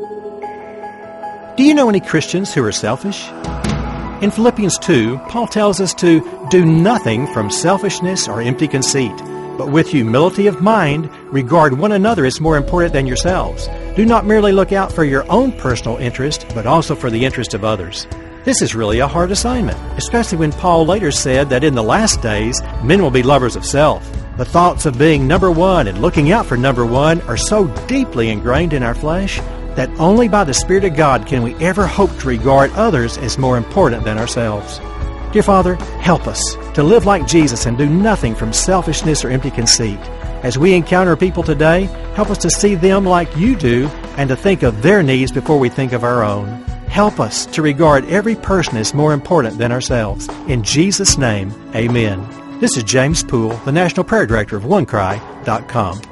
Do you know any Christians who are selfish? In Philippians 2, Paul tells us to do nothing from selfishness or empty conceit, but with humility of mind, regard one another as more important than yourselves. Do not merely look out for your own personal interest, but also for the interest of others. This is really a hard assignment, especially when Paul later said that in the last days, men will be lovers of self. The thoughts of being number one and looking out for number one are so deeply ingrained in our flesh that only by the Spirit of God can we ever hope to regard others as more important than ourselves. Dear Father, help us to live like Jesus and do nothing from selfishness or empty conceit. As we encounter people today, help us to see them like you do and to think of their needs before we think of our own. Help us to regard every person as more important than ourselves. In Jesus' name, amen. This is James Pool, the National Prayer Director of OneCry.com.